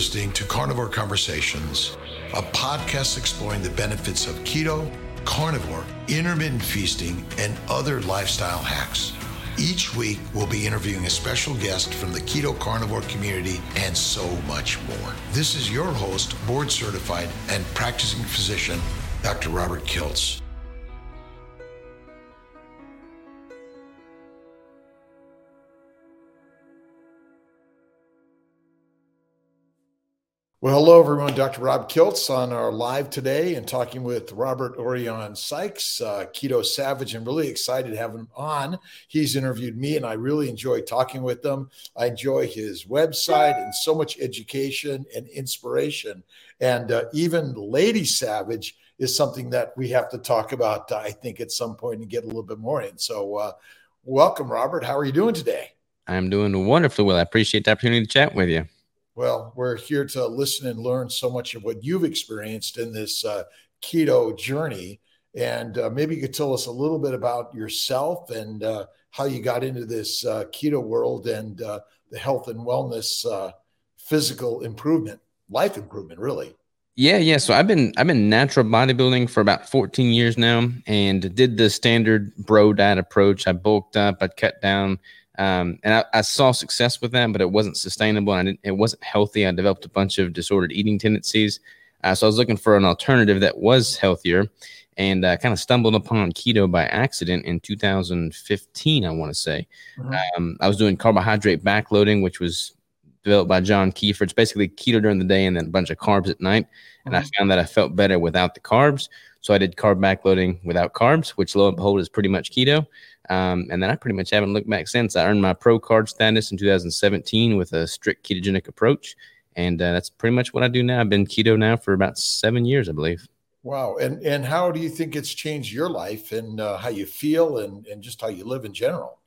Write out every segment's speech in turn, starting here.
listening to Carnivore Conversations, a podcast exploring the benefits of keto, carnivore, intermittent feasting, and other lifestyle hacks. Each week, we'll be interviewing a special guest from the keto carnivore community and so much more. This is your host, board certified and practicing physician, Dr. Robert Kiltz. Well, hello, everyone. Dr. Rob Kiltz on our live today and talking with Robert Orion Sikes, uh, Keto Savage. I'm really excited to have him on. He's interviewed me, and I really enjoy talking with him. I enjoy his website and so much education and inspiration. And uh, even Lady Savage is something that we have to talk about, I think, at some point and get a little bit more in. So, uh, welcome, Robert. How are you doing today? I'm doing wonderfully well. I appreciate the opportunity to chat with you. Well, we're here to listen and learn so much of what you've experienced in this uh, keto journey. And uh, maybe you could tell us a little bit about yourself and uh, how you got into this uh, keto world and uh, the health and wellness, uh, physical improvement, life improvement, really. Yeah, yeah. So I've been I've been natural bodybuilding for about 14 years now, and did the standard bro diet approach. I bulked up, I cut down um, and I, I, saw success with that, but it wasn't sustainable and it wasn't healthy. I developed a bunch of disordered eating tendencies. Uh, so I was looking for an alternative that was healthier and uh, kind of stumbled upon keto by accident in 2015, I want to say. Mm-hmm. Um, I was doing carbohydrate backloading, which was developed by John Kiefer. It's basically keto during the day and then a bunch of carbs at night. And mm-hmm. I found that I felt better without the carbs. So I did carb backloading without carbs, which lo and behold is pretty much keto. Um, and then I pretty much haven't looked back since. I earned my pro card status in 2017 with a strict ketogenic approach. And uh, that's pretty much what I do now. I've been keto now for about seven years, I believe. Wow. And and how do you think it's changed your life and uh, how you feel and, and just how you live in general?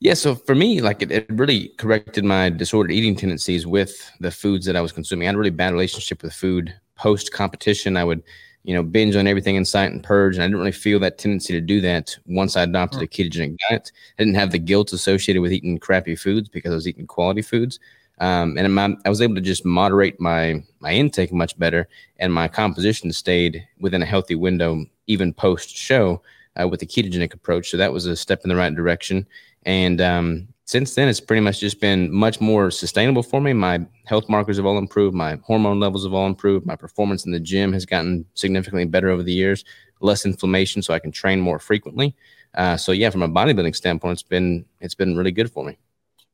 Yeah, so for me, like it, it really corrected my disordered eating tendencies with the foods that I was consuming. I had a really bad relationship with food post competition. I would you know, binge on everything in sight and purge. And I didn't really feel that tendency to do that once I adopted a ketogenic diet. I didn't have the guilt associated with eating crappy foods because I was eating quality foods. Um, and my, I was able to just moderate my my intake much better, and my composition stayed within a healthy window even post show uh, with the ketogenic approach. So that was a step in the right direction. And um, since then, it's pretty much just been much more sustainable for me. My health markers have all improved. My hormone levels have all improved. My performance in the gym has gotten significantly better over the years. Less inflammation, so I can train more frequently. Uh, so yeah, from a bodybuilding standpoint, it's been it's been really good for me.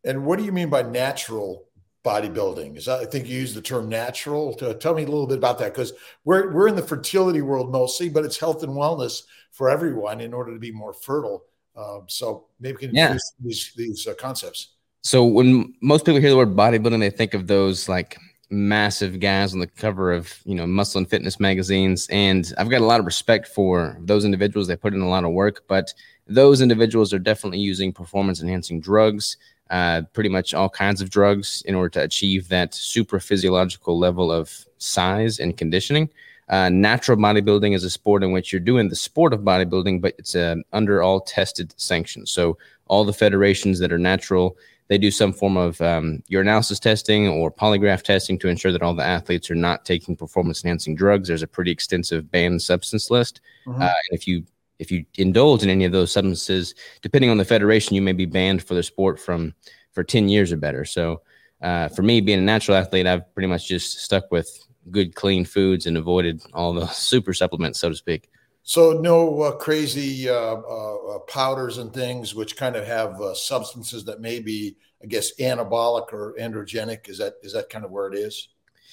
And what do you mean by natural bodybuilding? Is that, I think you use the term natural. To, tell me a little bit about that because we're we're in the fertility world mostly, but it's health and wellness for everyone in order to be more fertile. Um, so maybe we can yeah. these these uh, concepts. So when most people hear the word bodybuilding, they think of those like massive guys on the cover of you know muscle and fitness magazines and i've got a lot of respect for those individuals they put in a lot of work but those individuals are definitely using performance enhancing drugs uh, pretty much all kinds of drugs in order to achieve that super physiological level of size and conditioning uh, natural bodybuilding is a sport in which you're doing the sport of bodybuilding, but it's uh, under all tested sanctions. So all the federations that are natural, they do some form of um, urinalysis testing or polygraph testing to ensure that all the athletes are not taking performance enhancing drugs. There's a pretty extensive banned substance list. Mm-hmm. Uh, if you if you indulge in any of those substances, depending on the federation, you may be banned for the sport from for 10 years or better. So uh, for me, being a natural athlete, I've pretty much just stuck with good, clean foods and avoided all the super supplements, so to speak. So no uh, crazy uh, uh, powders and things which kind of have uh, substances that may be, I guess, anabolic or androgenic. Is that is that kind of where it is?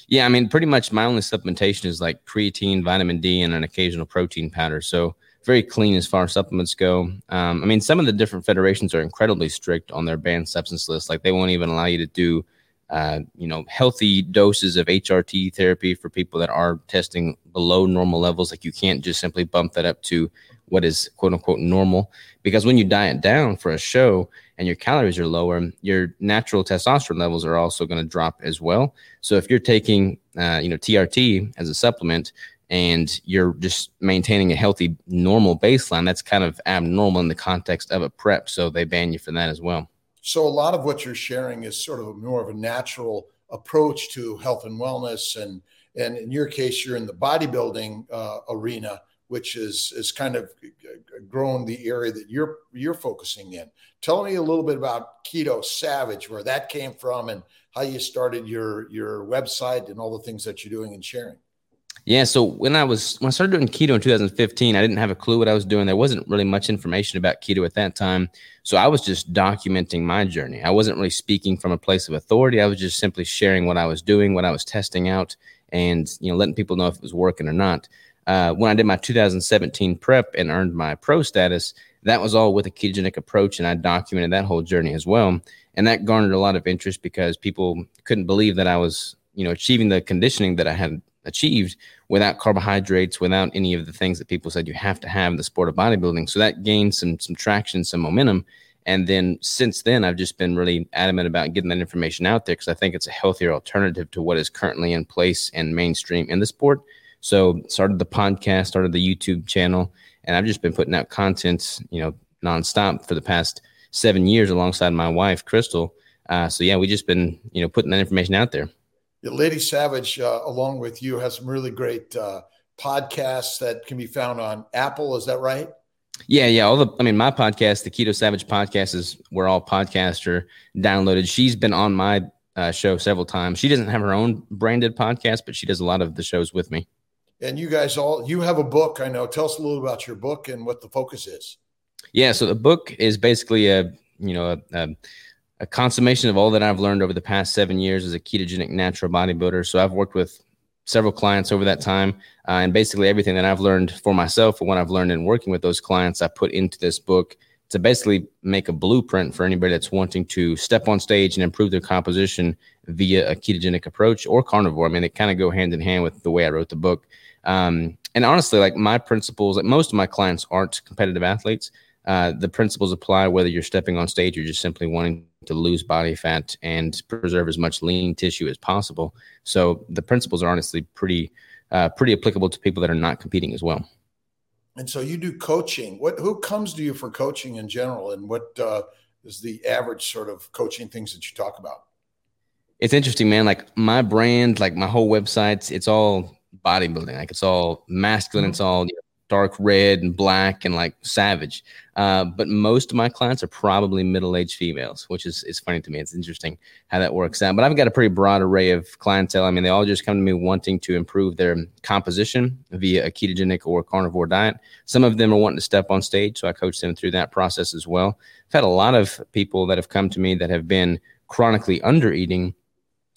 Yeah, I mean, pretty much my only supplementation is like creatine, vitamin D, and an occasional protein powder. So very clean as far as supplements go. Um, I mean, some of the different federations are incredibly strict on their banned substance list. Like they won't even allow you to do uh, you know, healthy doses of HRT therapy for people that are testing below normal levels. Like you can't just simply bump that up to what is quote unquote normal. Because when you diet down for a show and your calories are lower, your natural testosterone levels are also going to drop as well. So if you're taking, uh, you know, TRT as a supplement, and you're just maintaining a healthy normal baseline that's kind of abnormal in the context of a prep so they ban you for that as well so a lot of what you're sharing is sort of more of a natural approach to health and wellness, and and in your case, you're in the bodybuilding uh, arena, which is is kind of grown the area that you're you're focusing in. Tell me a little bit about Keto Savage, where that came from, and how you started your your website and all the things that you're doing and sharing. Yeah, so when I was when I started doing keto in 2015, I didn't have a clue what I was doing. There wasn't really much information about keto at that time. So I was just documenting my journey. I wasn't really speaking from a place of authority. I was just simply sharing what I was doing, what I was testing out, and you know, letting people know if it was working or not. Uh, when I did my 2017 prep and earned my pro status, that was all with a ketogenic approach, and I documented that whole journey as well. And that garnered a lot of interest because people couldn't believe that I was, you know, achieving the conditioning that I had achieved without carbohydrates, without any of the things that people said you have to have in the sport of bodybuilding. So that gained some some traction, some momentum. And then since then, I've just been really adamant about getting that information out there because I think it's a healthier alternative to what is currently in place and mainstream in the sport. So started the podcast, started the YouTube channel, and I've just been putting out content, you know, nonstop for the past seven years alongside my wife, Crystal. Uh, so yeah, we just been, you know, putting that information out there. Lady Savage, uh, along with you, has some really great uh, podcasts that can be found on Apple. Is that right? Yeah, yeah. All the, I mean, my podcast, the Keto Savage podcast, is where all podcasts are downloaded. She's been on my uh, show several times. She doesn't have her own branded podcast, but she does a lot of the shows with me. And you guys all, you have a book, I know. Tell us a little about your book and what the focus is. Yeah, so the book is basically a, you know, a, a a consummation of all that I've learned over the past seven years as a ketogenic natural bodybuilder. So I've worked with several clients over that time, uh, and basically everything that I've learned for myself and what I've learned in working with those clients, I put into this book to basically make a blueprint for anybody that's wanting to step on stage and improve their composition via a ketogenic approach or carnivore. I mean, they kind of go hand in hand with the way I wrote the book. Um, and honestly, like my principles, like most of my clients aren't competitive athletes. Uh, the principles apply whether you're stepping on stage or just simply wanting to lose body fat and preserve as much lean tissue as possible. So the principles are honestly pretty uh, pretty applicable to people that are not competing as well. And so you do coaching. What who comes to you for coaching in general, and what uh, is the average sort of coaching things that you talk about? It's interesting, man. Like my brand, like my whole website, it's all bodybuilding. Like it's all masculine. Mm-hmm. It's all you know, dark red and black and like savage. Uh, but most of my clients are probably middle-aged females, which is is funny to me. It's interesting how that works out. But I've got a pretty broad array of clientele. I mean, they all just come to me wanting to improve their composition via a ketogenic or carnivore diet. Some of them are wanting to step on stage, so I coach them through that process as well. I've had a lot of people that have come to me that have been chronically under eating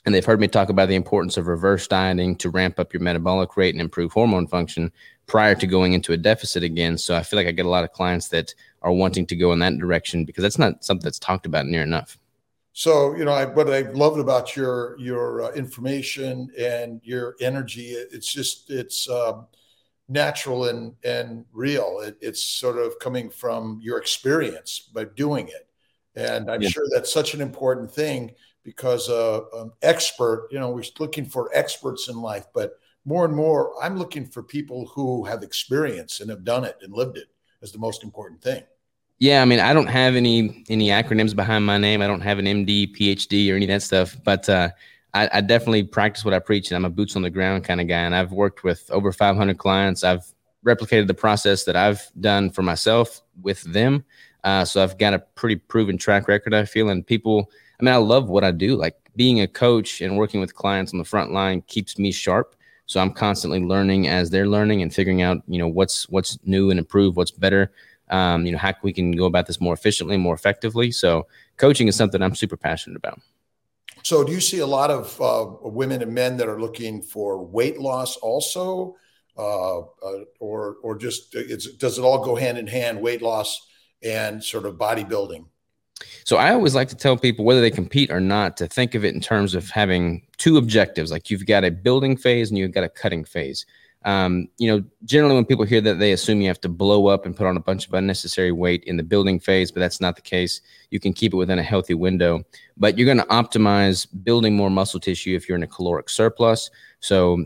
and they've heard me talk about the importance of reverse dieting to ramp up your metabolic rate and improve hormone function prior to going into a deficit again. So I feel like I get a lot of clients that are wanting to go in that direction because that's not something that's talked about near enough. So you know, I, what I loved about your your uh, information and your energy, it's just it's um, natural and and real. It, it's sort of coming from your experience by doing it, and I'm yeah. sure that's such an important thing because uh, an expert, you know, we're looking for experts in life, but more and more, I'm looking for people who have experience and have done it and lived it as the most important thing. Yeah, I mean, I don't have any any acronyms behind my name. I don't have an MD, PhD, or any of that stuff. But uh, I, I, definitely practice what I preach, and I'm a boots on the ground kind of guy. And I've worked with over 500 clients. I've replicated the process that I've done for myself with them. Uh, so I've got a pretty proven track record. I feel, and people. I mean, I love what I do. Like being a coach and working with clients on the front line keeps me sharp. So I'm constantly learning as they're learning and figuring out, you know, what's what's new and improved, what's better. Um, you know, how we can go about this more efficiently, more effectively. So coaching is something I'm super passionate about. So do you see a lot of uh, women and men that are looking for weight loss also, uh, uh, or or just does it all go hand in hand, weight loss and sort of bodybuilding? So I always like to tell people whether they compete or not to think of it in terms of having two objectives. Like you've got a building phase and you've got a cutting phase. Um, you know, generally when people hear that, they assume you have to blow up and put on a bunch of unnecessary weight in the building phase, but that's not the case. You can keep it within a healthy window, but you're going to optimize building more muscle tissue if you're in a caloric surplus. So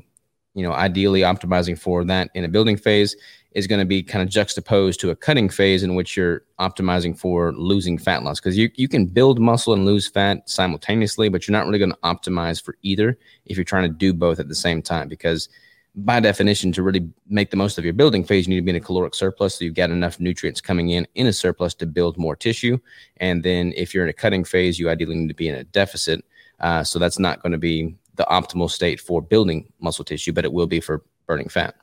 you know, ideally optimizing for that in a building phase is going to be kind of juxtaposed to a cutting phase in which you're optimizing for losing fat loss because you, you can build muscle and lose fat simultaneously, but you're not really going to optimize for either if you're trying to do both at the same time. Because by definition, to really make the most of your building phase, you need to be in a caloric surplus. So you've got enough nutrients coming in in a surplus to build more tissue. And then if you're in a cutting phase, you ideally need to be in a deficit. Uh, so that's not going to be the optimal state for building muscle tissue, but it will be for burning fat.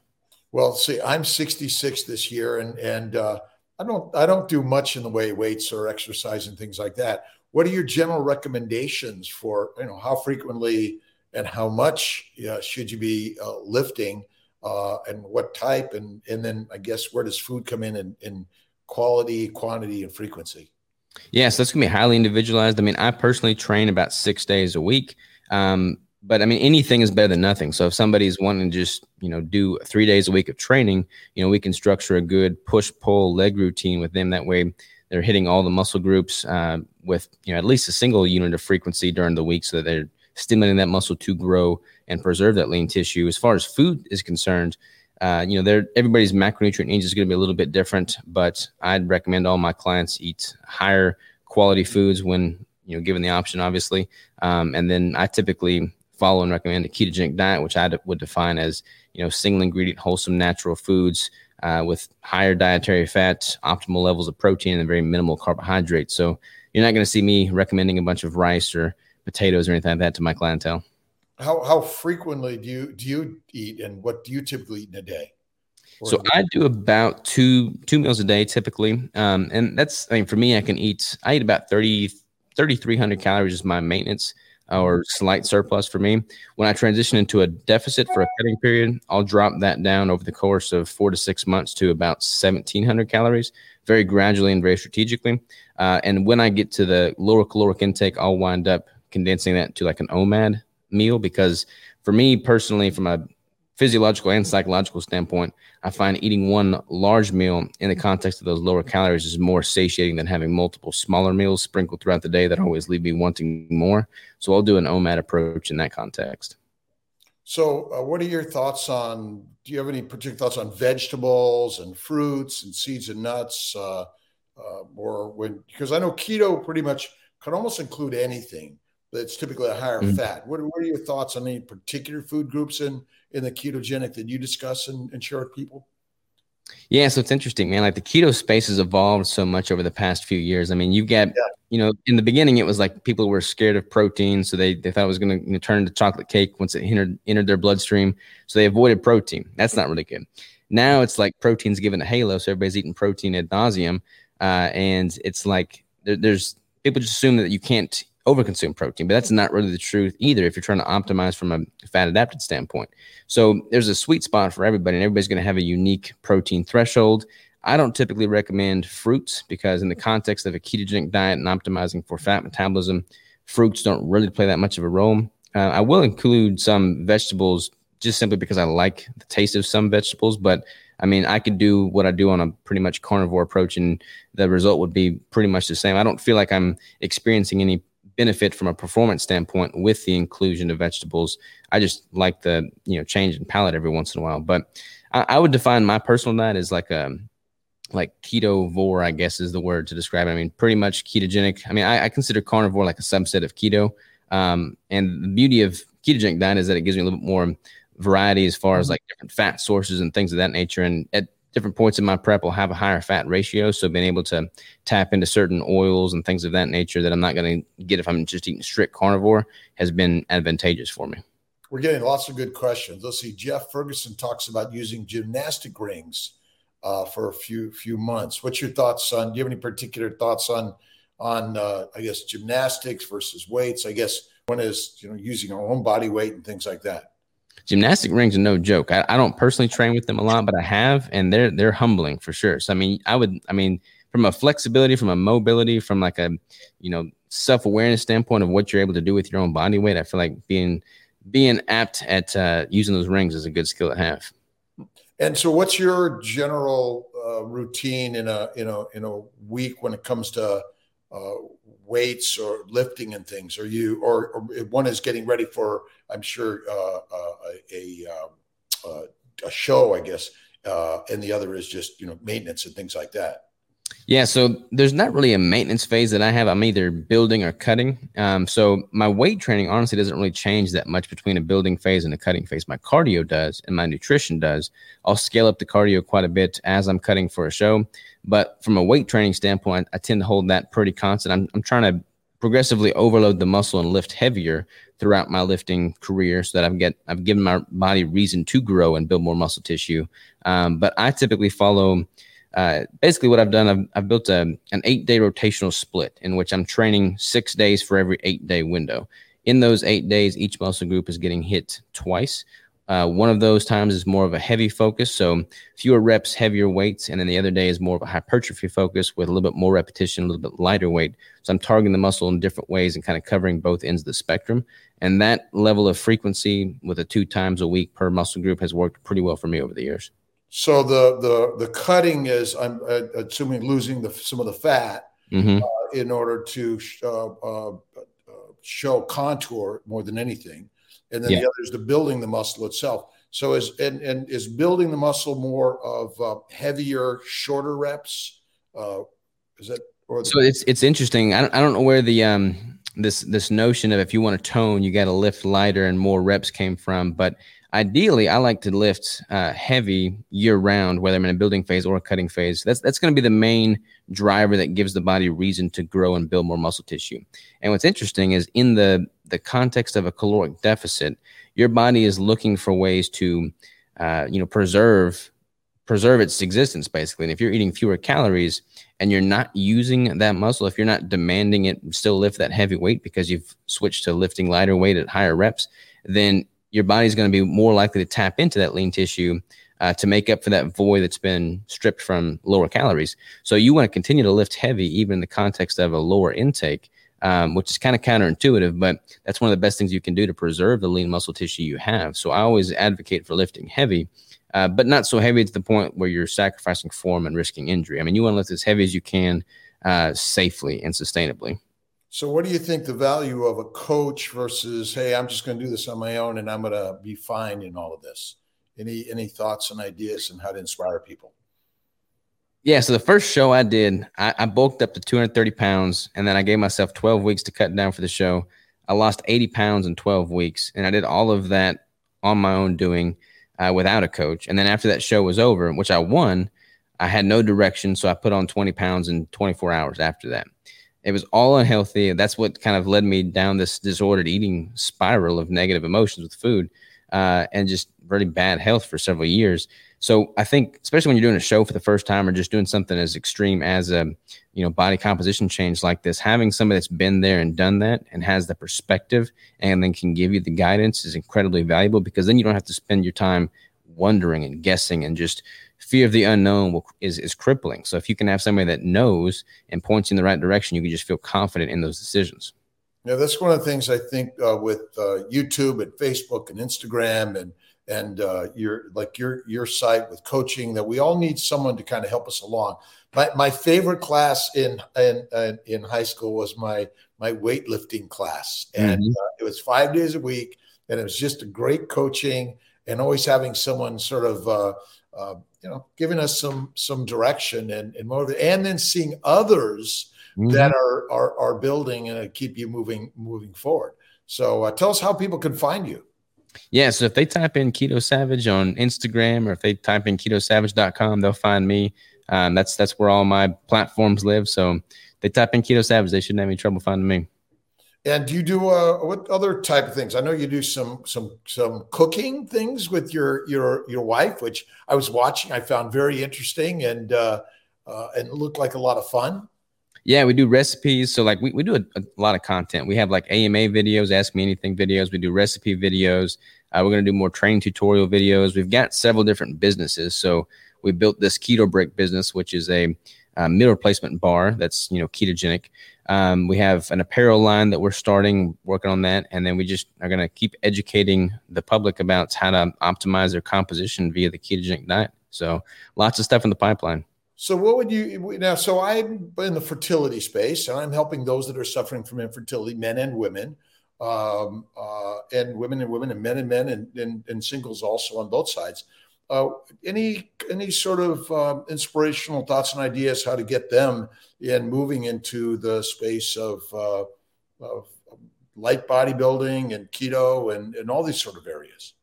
Well, see, I'm 66 this year, and and uh, I don't I don't do much in the way of weights or exercise and things like that. What are your general recommendations for you know how frequently and how much uh, should you be uh, lifting, uh, and what type, and and then I guess where does food come in in, in quality, quantity, and frequency? Yes, yeah, so that's gonna be highly individualized. I mean, I personally train about six days a week. Um, but I mean, anything is better than nothing. So if somebody's wanting to just, you know, do three days a week of training, you know, we can structure a good push pull leg routine with them. That way they're hitting all the muscle groups uh, with, you know, at least a single unit of frequency during the week so that they're stimulating that muscle to grow and preserve that lean tissue. As far as food is concerned, uh, you know, they're, everybody's macronutrient needs is going to be a little bit different, but I'd recommend all my clients eat higher quality foods when, you know, given the option, obviously. Um, and then I typically follow and recommend a ketogenic diet, which I would define as you know single ingredient, wholesome, natural foods uh, with higher dietary fats, optimal levels of protein, and very minimal carbohydrates. So you're not going to see me recommending a bunch of rice or potatoes or anything like that to my clientele. How how frequently do you do you eat, and what do you typically eat in a day? so I do about two two meals a day typically, um, and that's I mean for me I can eat I eat about 30 3,300 calories is my maintenance or slight surplus for me. When I transition into a deficit for a cutting period, I'll drop that down over the course of four to six months to about 1,700 calories, very gradually and very strategically. Uh, and when I get to the lower caloric intake, I'll wind up condensing that to like an OMAD meal because for me personally, from a physiological and psychological standpoint, I find eating one large meal in the context of those lower calories is more satiating than having multiple smaller meals sprinkled throughout the day that always leave me wanting more. So I'll do an OMAD approach in that context. So, uh, what are your thoughts on? Do you have any particular thoughts on vegetables and fruits and seeds and nuts? Uh, uh, or when because I know keto pretty much can almost include anything that's typically a higher mm-hmm. fat. What, what, are your thoughts on any particular food groups in in the ketogenic that you discuss and, and share with people? Yeah, so it's interesting, man. Like the keto space has evolved so much over the past few years. I mean, you get, yeah. you know, in the beginning, it was like people were scared of protein, so they, they thought it was going to you know, turn into chocolate cake once it entered entered their bloodstream. So they avoided protein. That's not really good. Now it's like protein's given a halo, so everybody's eating protein ad nauseum, uh, and it's like there, there's people just assume that you can't overconsume protein, but that's not really the truth either if you're trying to optimize from a fat adapted standpoint. So there's a sweet spot for everybody, and everybody's going to have a unique protein threshold. I don't typically recommend fruits because, in the context of a ketogenic diet and optimizing for fat metabolism, fruits don't really play that much of a role. Uh, I will include some vegetables just simply because I like the taste of some vegetables, but I mean, I could do what I do on a pretty much carnivore approach, and the result would be pretty much the same. I don't feel like I'm experiencing any benefit from a performance standpoint with the inclusion of vegetables. I just like the you know change in palate every once in a while. But I, I would define my personal diet as like a like keto ketovore, I guess is the word to describe it. I mean, pretty much ketogenic. I mean, I, I consider carnivore like a subset of keto. Um, and the beauty of ketogenic diet is that it gives me a little bit more variety as far as mm-hmm. like different fat sources and things of that nature. And at different points in my prep will have a higher fat ratio. So being able to tap into certain oils and things of that nature that I'm not going to get if I'm just eating strict carnivore has been advantageous for me. We're getting lots of good questions. Let's see. Jeff Ferguson talks about using gymnastic rings uh, for a few few months. What's your thoughts on? Do you have any particular thoughts on on uh, I guess gymnastics versus weights? I guess one is you know using our own body weight and things like that gymnastic rings are no joke. I, I, don't personally train with them a lot, but I have, and they're they're humbling for sure. So I mean, I would, I mean, from a flexibility, from a mobility, from like a, you know, self awareness standpoint of what you're able to do with your own body weight, I feel like being being apt at uh, using those rings is a good skill to have. And so, what's your general uh, routine in a you know in a week when it comes to uh, weights or lifting and things? Are you or, or, one is getting ready for? I'm sure uh, uh, a, a um, uh, a show, I guess, uh, and the other is just you know maintenance and things like that. Yeah, so there's not really a maintenance phase that I have. I'm either building or cutting. Um, so my weight training honestly doesn't really change that much between a building phase and a cutting phase. My cardio does, and my nutrition does. I'll scale up the cardio quite a bit as I'm cutting for a show. But from a weight training standpoint, I tend to hold that pretty constant. I'm, I'm trying to progressively overload the muscle and lift heavier throughout my lifting career so that I've get I've given my body reason to grow and build more muscle tissue. Um, but I typically follow uh, basically what I've done, I've, I've built a, an eight day rotational split in which I'm training six days for every eight day window. In those eight days, each muscle group is getting hit twice. Uh, one of those times is more of a heavy focus, so fewer reps, heavier weights, and then the other day is more of a hypertrophy focus with a little bit more repetition, a little bit lighter weight. So I'm targeting the muscle in different ways and kind of covering both ends of the spectrum. And that level of frequency with a two times a week per muscle group has worked pretty well for me over the years. So the the the cutting is I'm uh, assuming losing the some of the fat mm-hmm. uh, in order to sh- uh, uh, show contour more than anything, and then yeah. the other is the building the muscle itself. So is and and is building the muscle more of uh, heavier, shorter reps? Uh, is that or the- so? It's it's interesting. I don't, I don't know where the um this this notion of if you want to tone, you got to lift lighter and more reps came from, but ideally i like to lift uh, heavy year round whether i'm in a building phase or a cutting phase. That's that's going to be the main driver that gives the body reason to grow and build more muscle tissue. And what's interesting is in the the context of a caloric deficit your body is looking for ways to uh, you know preserve preserve its existence basically. And if you're eating fewer calories and you're not using that muscle if you're not demanding it still lift that heavy weight because you've switched to lifting lighter weight at higher reps then your body's going to be more likely to tap into that lean tissue uh, to make up for that void that's been stripped from lower calories. So you want to continue to lift heavy, even in the context of a lower intake, um, which is kind of counterintuitive, but that's one of the best things you can do to preserve the lean muscle tissue you have. So I always advocate for lifting heavy. Uh, but not so heavy to the point where you're sacrificing form and risking injury. I mean, you want to lift as heavy as you can uh, safely and sustainably. So, what do you think the value of a coach versus, hey, I'm just going to do this on my own and I'm going to be fine in all of this? Any any thoughts and ideas on how to inspire people? Yeah, so the first show I did, I, I, bulked up to 230 pounds, and then I gave myself 12 weeks to cut down for the show. I lost 80 pounds in 12 weeks, and I did all of that on my own doing uh, without a coach. And then after that show was over, which I won, I had no direction, so I put on 20 pounds in 24 hours after that. It was all unhealthy. That's what kind of led me down this disordered eating spiral of negative emotions with food uh, and just really bad health for several years. So I think, especially when you're doing a show for the first time or just doing something as extreme as a, you know, body composition change like this, having somebody that's been there and done that and has the perspective and then can give you the guidance is incredibly valuable because then you don't have to spend your time wondering and guessing and just fear of the unknown will, is is crippling. So if you can have somebody that knows and points in the right direction, you can just feel confident in those decisions. Yeah, that's one of the things I think uh, with uh, YouTube and Facebook and Instagram and and uh, your like your your site with coaching that we all need someone to kind of help us along. My my favorite class in in in high school was my my weightlifting class, and mm-hmm. Uh, it was five days a week, and it was just a great coaching and always having someone sort of uh, you know, giving us some some direction and and more, and then seeing others mm-hmm. that are, are are building and keep you moving moving forward. So uh, tell us how people can find you. Yeah, so if they type in Keto Savage on Instagram or if they type in ketosavage.com, they'll find me. Um, that's that's where all my platforms live. So they type in Keto Savage, they shouldn't have any trouble finding me. And do you do uh, what other type of things? I know you do some some some cooking things with your your your wife, which I was watching. I found very interesting and uh, uh, and looked like a lot of fun. Yeah, we do recipes. So like we, we do a, a, lot of content. We have like AMA videos, Ask Me Anything videos. We do recipe videos. Uh, we're to do more training tutorial videos. We've got several different businesses. So we built this Keto Brick business, which is a, a meal replacement bar that's you know ketogenic. Um, we have an apparel line that we're starting, working on that, and then we just are going to keep educating the public about how to optimize their composition via the ketogenic diet. So lots of stuff in the pipeline. So what would you now? So I'm in the fertility space, and I'm helping those that are suffering from infertility, men and women. um, uh, and women and women and men and men and, and, and singles also on both sides. Uh, any any sort of uh, inspirational thoughts and ideas how to get them in moving into the space of, uh, of light bodybuilding and keto and, and all these sort of areas?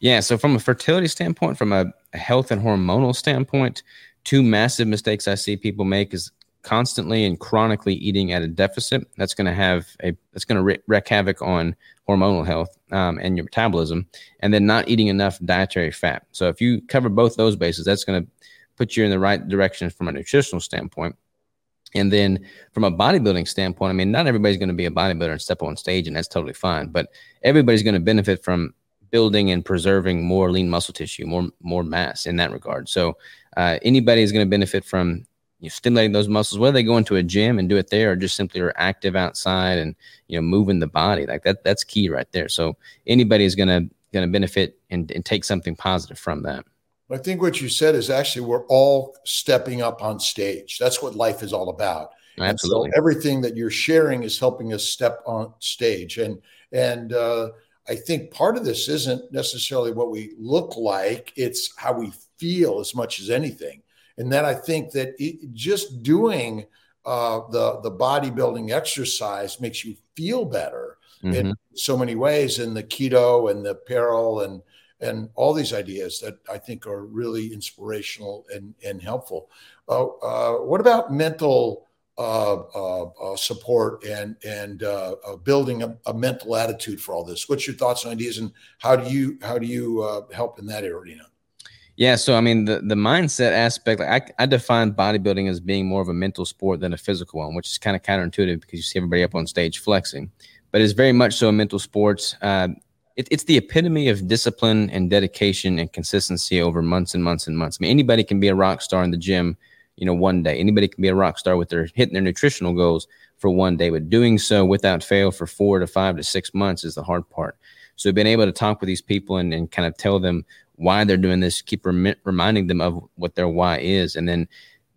Yeah. So, from a fertility standpoint, from a health and hormonal standpoint, two massive mistakes I see people make is constantly and chronically eating at a deficit. That's going to have a that's going to wreak havoc on hormonal health um, and your metabolism, and then not eating enough dietary fat. So if you cover both those bases, that's going to put you in the right direction from a nutritional standpoint. And then from a bodybuilding standpoint, I mean, not everybody's going to be a bodybuilder and step on stage, and that's totally fine. But everybody's going to benefit from building and preserving more lean muscle tissue, more more mass in that regard. So uh, anybody is going to benefit from you know, stimulating those muscles, whether they go into a gym and do it there or just simply are active outside and, you know, moving the body like that, that's key right there. So anybody is going to, going to benefit and, and take something positive from that. I think what you said is actually we're all stepping up on stage. That's what life is all about. Absolutely. So everything that you're sharing is helping us step on stage. And and uh, I think part of this isn't necessarily what we look like; it's how we feel as much as anything and then I think that it, just doing uh, the the bodybuilding exercise makes you feel better mm-hmm. in so many ways, and the keto and the apparel and and all these ideas that I think are really inspirational and and helpful. Uh, uh, what about mental? Uh, uh, uh, support and and building a, a, mental attitude for all this. What's your thoughts and ideas, and how do you how do you uh, help in that arena? Yeah, so I mean the the mindset aspect, like I, I define bodybuilding as being more of a mental sport than a physical one, which is kind of counterintuitive because you see everybody up on stage flexing, but it's very much so a mental sport. Uh, it, it's the epitome of discipline and dedication and consistency over months and months and months. I mean, anybody can be a rock star in the gym, you know, one day. Anybody can be a rock star with their hitting their nutritional goals for one day, but doing so without fail for four to five to six months is the hard part. So being able to talk with these people and, and kind of tell them why they're doing this, keep rem- reminding them of what their why is, and then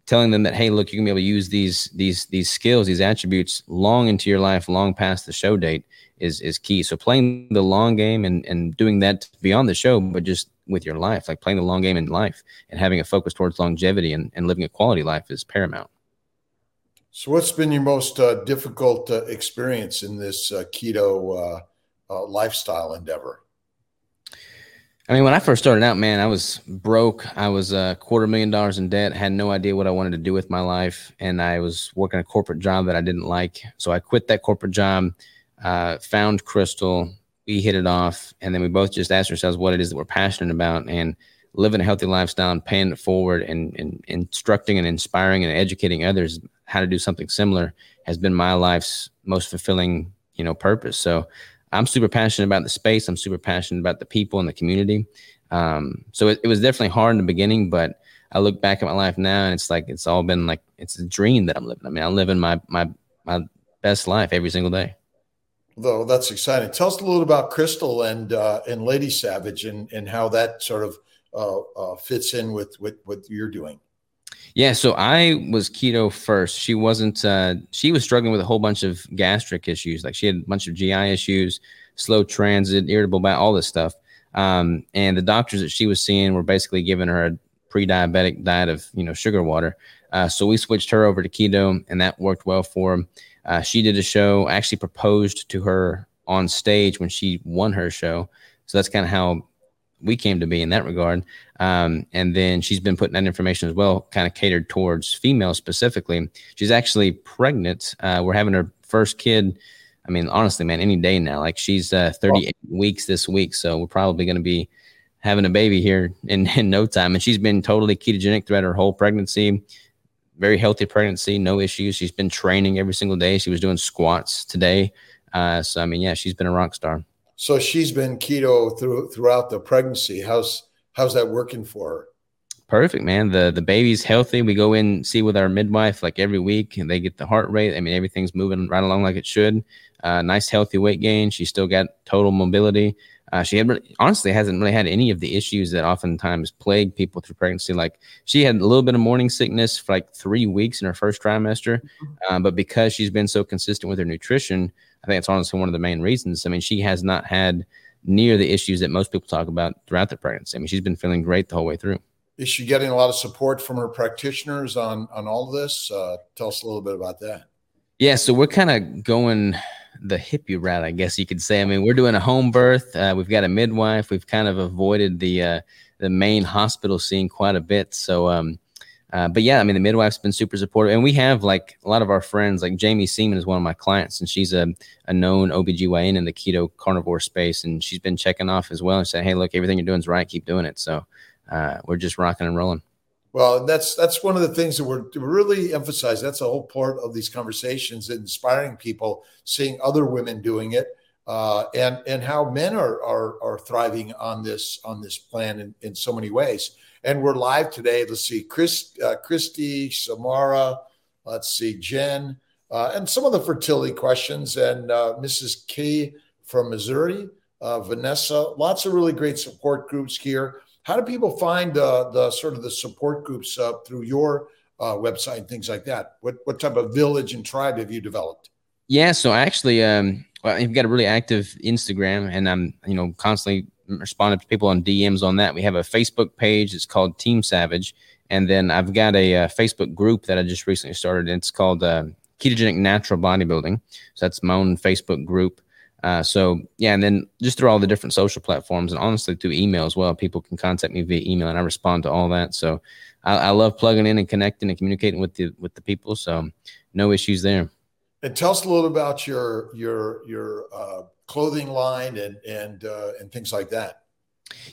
telling them that hey, look, you can be able to use these these these skills, these attributes, long into your life, long past the show date is is key. So playing the long game and and doing that beyond the show, but just with your life, like playing the long game in life and having a focus towards longevity and, and living a quality life is paramount. So, what's been your most uh, difficult uh, experience in this uh, keto uh, uh, lifestyle endeavor? I mean, when I first started out, man, I was broke. I was a quarter million dollars in debt, had no idea what I wanted to do with my life. And I was working a corporate job that I didn't like. So I quit that corporate job, uh, found Crystal. We hit it off. And then we both just asked ourselves what it is that we're passionate about and living a healthy lifestyle and paying it forward and, and instructing and inspiring and educating others how to do something similar has been my life's most fulfilling, you know, purpose. So I'm super passionate about the space. I'm super passionate about the people and the community. Um, so it, it, was definitely hard in the beginning, but I look back at my life now and it's like it's all been like it's a dream that I'm living. I mean, I'm living my my my best life every single day. Though that's exciting. Tell us a little about Crystal and uh, and Lady Savage and and how that sort of uh, uh, fits in with, with what you're doing. Yeah, so I was keto first. She wasn't. Uh, she was struggling with a whole bunch of gastric issues. Like she had a bunch of GI issues, slow transit, irritable bowel, all this stuff. Um, and the doctors that she was seeing were basically giving her a pre-diabetic diet of you know sugar water. Uh, so we switched her over to keto, and that worked well for her. Uh, she did a show. I actually proposed to her on stage when she won her show. So that's kind of how we came to be in that regard. Um, and then she's been putting that information as well, kind of catered towards females specifically. She's actually pregnant. Uh, we're having her first kid. I mean, honestly, man, any day now. Like she's uh, 38 oh. weeks this week, so we're probably going to be having a baby here in, in no time. And she's been totally ketogenic throughout her whole pregnancy. Very healthy pregnancy, no issues. She's been training every single day. She was doing squats today. Uh, so I mean, yeah, she's been a rock star. So she's been keto through throughout the pregnancy. How's how's that working for her? Perfect, man. The the baby's healthy. We go in see with our midwife like every week, and they get the heart rate. I mean, everything's moving right along like it should. Uh, nice healthy weight gain. She still got total mobility. Uh, she had really, honestly hasn't really had any of the issues that oftentimes plague people through pregnancy. Like she had a little bit of morning sickness for like three weeks in her first trimester, mm-hmm. uh, but because she's been so consistent with her nutrition, I think it's honestly one of the main reasons. I mean, she has not had near the issues that most people talk about throughout the pregnancy. I mean, she's been feeling great the whole way through. Is she getting a lot of support from her practitioners on on all of this? Uh, tell us a little bit about that. Yeah, so we're kind of going the hippie route, I guess you could say. I mean, we're doing a home birth. Uh, we've got a midwife. We've kind of avoided the uh, the main hospital scene quite a bit. So, um, uh, but yeah, I mean, the midwife's been super supportive, and we have like a lot of our friends. Like Jaime Seeman is one of my clients, and she's a, a known OBGYN in the keto carnivore space, and she's been checking off as well and saying, "Hey, look, everything you're doing is right. Keep doing it." So uh, we're just rocking and rolling. Well, that's that's one of the things that we're really emphasize. That's a whole part of these conversations, inspiring people, seeing other women doing it, uh, and and how men are, are are thriving on this on this plan in, in so many ways. And we're live today. Let's see, Chris, uh, Christy, Samara, let's see, Jen, uh, and some of the fertility questions, and uh, Mrs. K from Missouri, uh, Vanessa. Lots of really great support groups here. How do people find the sort of the support groups through your uh, website and things like that? What what type of village and tribe have you developed? Yeah, so actually, um, you've got a really active Instagram, and I'm you know constantly responding to people on DMs on that. We have a Facebook page. It's called Team Savage, and then I've got a, a uh, Facebook group that I just recently started. It's called uh, Ketogenic Natural Bodybuilding. So that's my own Facebook group. Uh, so yeah, and then just through all the different social platforms, and honestly through email as well, people can contact me via email, and I respond to all that. So I, I love plugging in and connecting and communicating with the with the people. So no issues there. And tell us a little about your your your uh, clothing line and and uh, and things like that.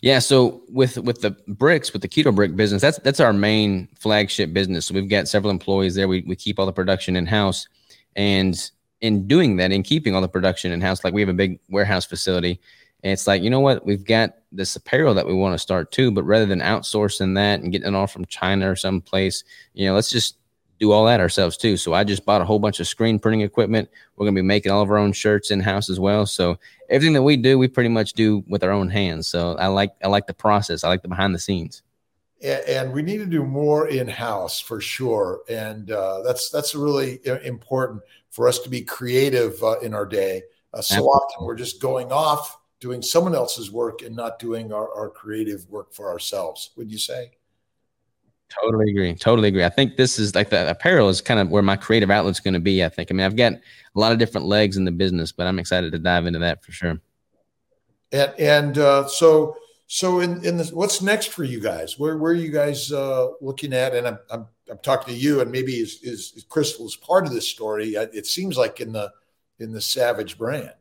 Yeah, so with with the bricks, with the keto brick business, that's that's our main flagship business. So we've got several employees there. We we keep all the production in house, and in doing that in keeping all the production in house, like we have a big warehouse facility. And it's like, you know what? We've got this apparel that we want to start too, but rather than outsourcing that and getting it all from China or someplace, you know, let's just do all that ourselves too. So I just bought a whole bunch of screen printing equipment. We're going to be making all of our own shirts in house as well. So everything that we do, we pretty much do with our own hands. So I like I like the process. I like the behind the scenes and we need to do more in house for sure and uh, that's that's really important for us to be creative uh, in our day uh, so Absolutely. often we're just going off doing someone else's work and not doing our, our creative work for ourselves would you say totally agree totally agree i think this is like the apparel is kind of where my creative outlet's going to be i think i mean i've got a lot of different legs in the business but i'm excited to dive into that for sure and and uh, so so in in this, what's next for you guys? Where where are you guys uh, looking at? And I'm, I'm I'm talking to you, and maybe is is, Crystal is part of this story. It seems like in the in the Savage brand.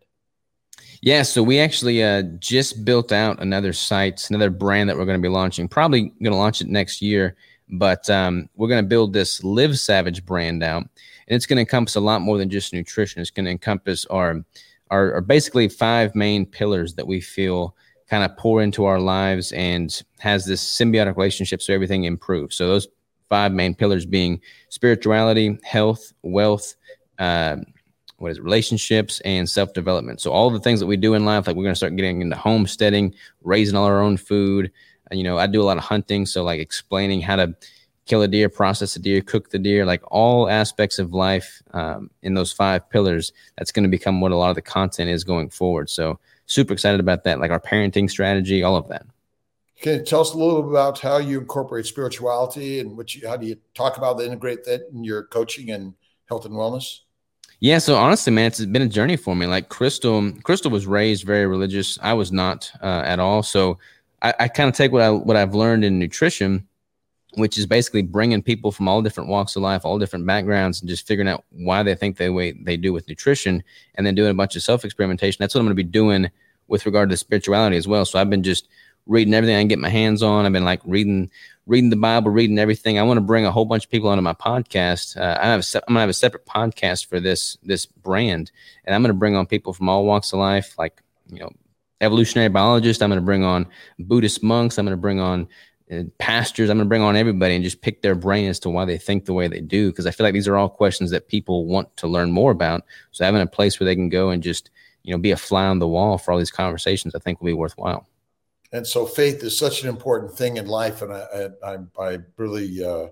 Yeah, so we actually uh, just built out another site, another brand that we're going to be launching. Probably going to launch it next year, but um, we're going to build this Live Savage brand out, and it's going to encompass a lot more than just nutrition. It's going to encompass our, our, our basically five main pillars that we feel kind of pour into our lives and has this symbiotic relationship so everything improves. So those five main pillars being spirituality, health, wealth, uh, what is it, relationships and self development. So all the things that we do in life, like we're going to start getting into homesteading, raising all our own food. You know, I do a lot of hunting, so like explaining how to kill a deer, process a deer, cook the deer, like all aspects of life um, in those five pillars. That's going to become what a lot of the content is going forward. So super excited about that, like our parenting strategy, all of that. Can you tell us a little bit about how you incorporate spirituality and what you, how do you talk about the integrate that in your coaching and health and wellness? Yeah, so honestly, man, it's been a journey for me. Like Crystal, Crystal was raised very religious. I was not uh, at all. So I, I kind of take what I what I've learned in nutrition, which is basically bringing people from all different walks of life, all different backgrounds, and just figuring out why they think they way they do with nutrition, and then doing a bunch of self experimentation. That's what I'm going to be doing with regard to spirituality as well. So I've been just reading everything I can get my hands on. I've been like reading reading the Bible, reading everything. I want to bring a whole bunch of people onto my podcast. Uh, I have a, I'm gonna have a separate podcast for this this brand, and I'm gonna bring on people from all walks of life, like you know, evolutionary biologists. I'm gonna bring on Buddhist monks. I'm gonna bring on uh, pastors. I'm gonna bring on everybody and just pick their brain as to why they think the way they do, because I feel like these are all questions that people want to learn more about. So having a place where they can go and just you know be a fly on the wall for all these conversations, I think will be worthwhile and so faith is such an important thing in life and i i, I really uh,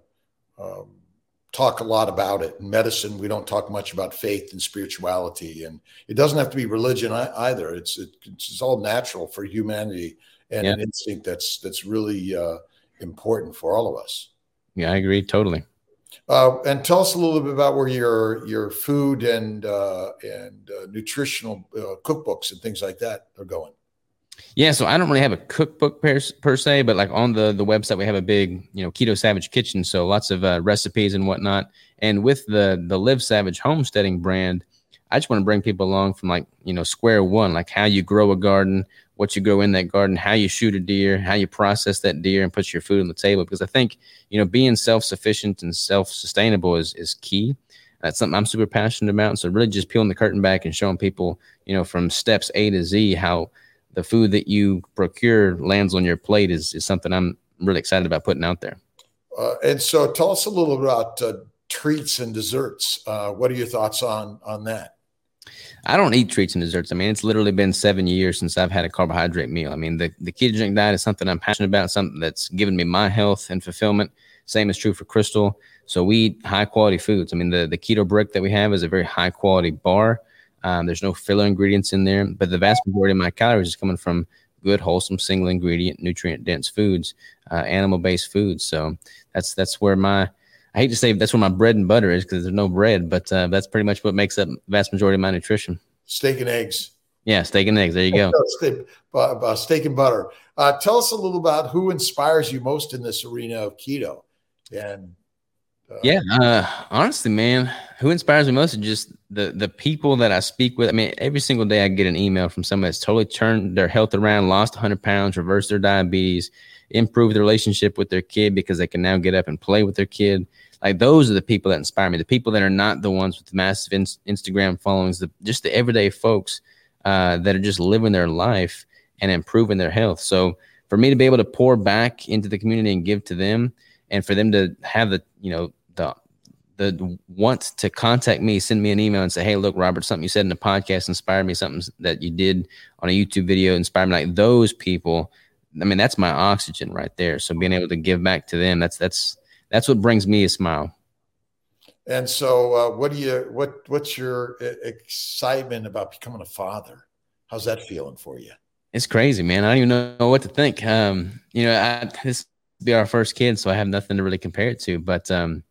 um, talk a lot about it. In medicine, we don't talk much about faith and spirituality, and it doesn't have to be religion either. It's it, it's all natural for humanity and yeah. an instinct that's that's really uh, important for all of us. Yeah, I agree totally. Uh, and tell us a little bit about where your your food and uh, and uh, nutritional uh, cookbooks and things like that are going. Yeah, so I don't really have a cookbook per, per se, but like on the the website we have a big you know keto savage kitchen, so lots of uh, recipes and whatnot. And with the the Live Savage homesteading brand, I just want to bring people along from like you know square one, like how you grow a garden, what you grow in that garden, how you shoot a deer, how you process that deer and put your food on the table. Because I think you know being self sufficient and self sustainable is is key. That's something I'm super passionate about. So really just peeling the curtain back and showing people you know from steps A to Z how the food that you procure lands on your plate is, is something I'm really excited about putting out there. Uh, and so tell us a little about uh, treats and desserts. Uh, what are your thoughts on, on that? I don't eat treats and desserts. I mean, it's literally been seven years since I've had a carbohydrate meal. I mean, the, the ketogenic diet is something I'm passionate about, something that's given me my health and fulfillment. Same is true for Crystal. So we eat high quality foods. I mean, the, the keto brick that we have is a very high quality bar. Um, there's no filler ingredients in there, but the vast majority of my calories is coming from good, wholesome, single ingredient, nutrient dense foods, uh, animal based foods. So that's that's where my I hate to say that's where my bread and butter is because there's no bread, but uh, that's pretty much what makes up the vast majority of my nutrition. Steak and eggs. Yeah, steak and eggs. There you go. steak, uh, steak and butter. Uh, tell us a little about who inspires you most in this arena of keto, and uh, yeah, uh, honestly, man, who inspires me most is just the the people that I speak with. I mean, every single day I get an email from somebody that's totally turned their health around, lost 100 pounds, reversed their diabetes, improved the relationship with their kid because they can now get up and play with their kid. Like those are the people that inspire me. The people that are not the ones with massive in- Instagram followings, the just the everyday folks uh, that are just living their life and improving their health. So for me to be able to pour back into the community and give to them and for them to have the you know the want to contact me, send me an email and say, "Hey, look, Robert, something you said in the podcast inspired me. Something that you did on a YouTube video inspired me." Like those people, I mean, that's my oxygen right there. So being able to give back to them, that's that's that's what brings me a smile. And so, uh, what do you what what's your excitement about becoming a father? How's that feeling for you? It's crazy, man. I don't even know what to think. Um, you know, I, this be our first kid, so I have nothing to really compare it to. But um,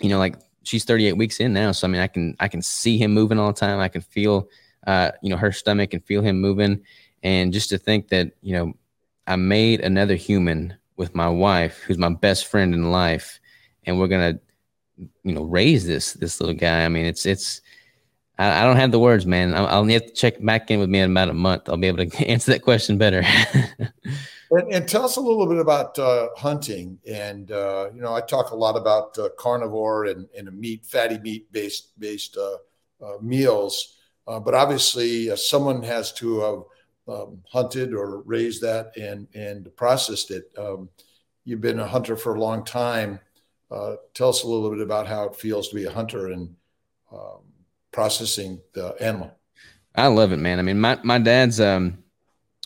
you know, like she's 38 weeks in now, so I mean, I can I can see him moving all the time. I can feel, uh, you know, her stomach and feel him moving, and just to think that you know, I made another human with my wife, who's my best friend in life, and we're gonna, you know, raise this this little guy. I mean, it's it's. I, don't have the words, man. I'll, I'll have to check back in with me in about a month. I'll be able to answer that question better. And, and, tell us a little bit about uh, hunting. And uh, you know, I talk a lot about uh, carnivore and, and meat, fatty meat based based uh, uh, meals. Uh, but obviously, someone has to have um, hunted or raised that and and processed it. Um, you've been a hunter for a long time. tell us a little bit about how it feels to be a hunter and um, processing the animal. I love it, man. I mean, my my dad's um,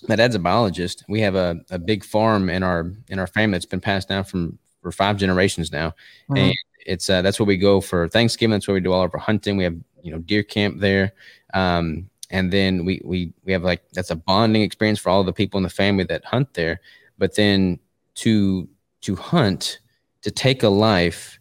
my dad's a biologist. We have a, a big farm in our in our family that's been passed down from for five generations now, mm-hmm. and it's uh, that's where we go for Thanksgiving. That's where we do all of our hunting. We have you know deer camp there, um, and then we we we have like that's a bonding experience for all the people in the family that hunt there. But then to to hunt, to take a life,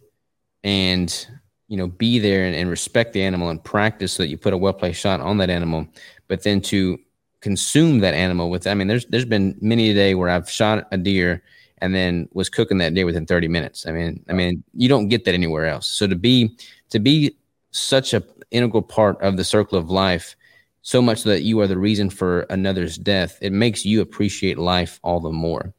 and you know be there and, and respect the animal and practice so that you put a well placed shot on that animal, but then to consume that animal with. I mean, there's there's been many a day where I've shot a deer and then was cooking that deer within 30 minutes. I mean, I mean, you don't get that anywhere else. So to be to be such a integral part of the circle of life, so much that you are the reason for another's death, it makes you appreciate life all the more.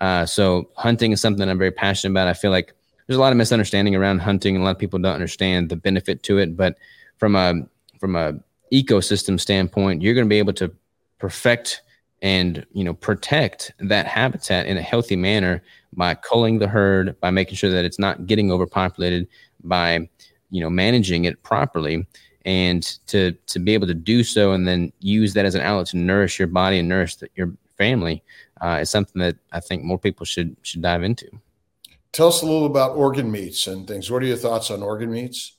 Uh, so hunting is something I'm very passionate about. I feel like there's a lot of misunderstanding around hunting, and a lot of people don't understand the benefit to it. But from a from a ecosystem standpoint, you're going to be able to perfect and you know protect that habitat in a healthy manner by culling the herd by making sure that it's not getting overpopulated by you know managing it properly and to to be able to do so and then use that as an outlet to nourish your body and nourish the, your family uh, is something that I think more people should should dive into. tell us a little about organ meats and things. What are your thoughts on organ meats?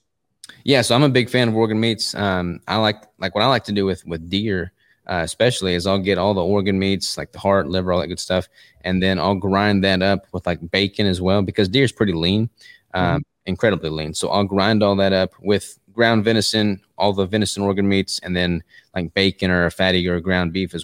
Yeah, so I'm a big fan of organ meats. Um, I like like what I like to do with with deer, uh, especially is I'll get all the organ meats like the heart, liver, all that good stuff, and then I'll grind that up with like bacon as well because deer is pretty lean, um, mm-hmm. incredibly lean. So I'll grind all that up with ground venison, all the venison organ meats, and then like bacon or a fatty or ground beef as well.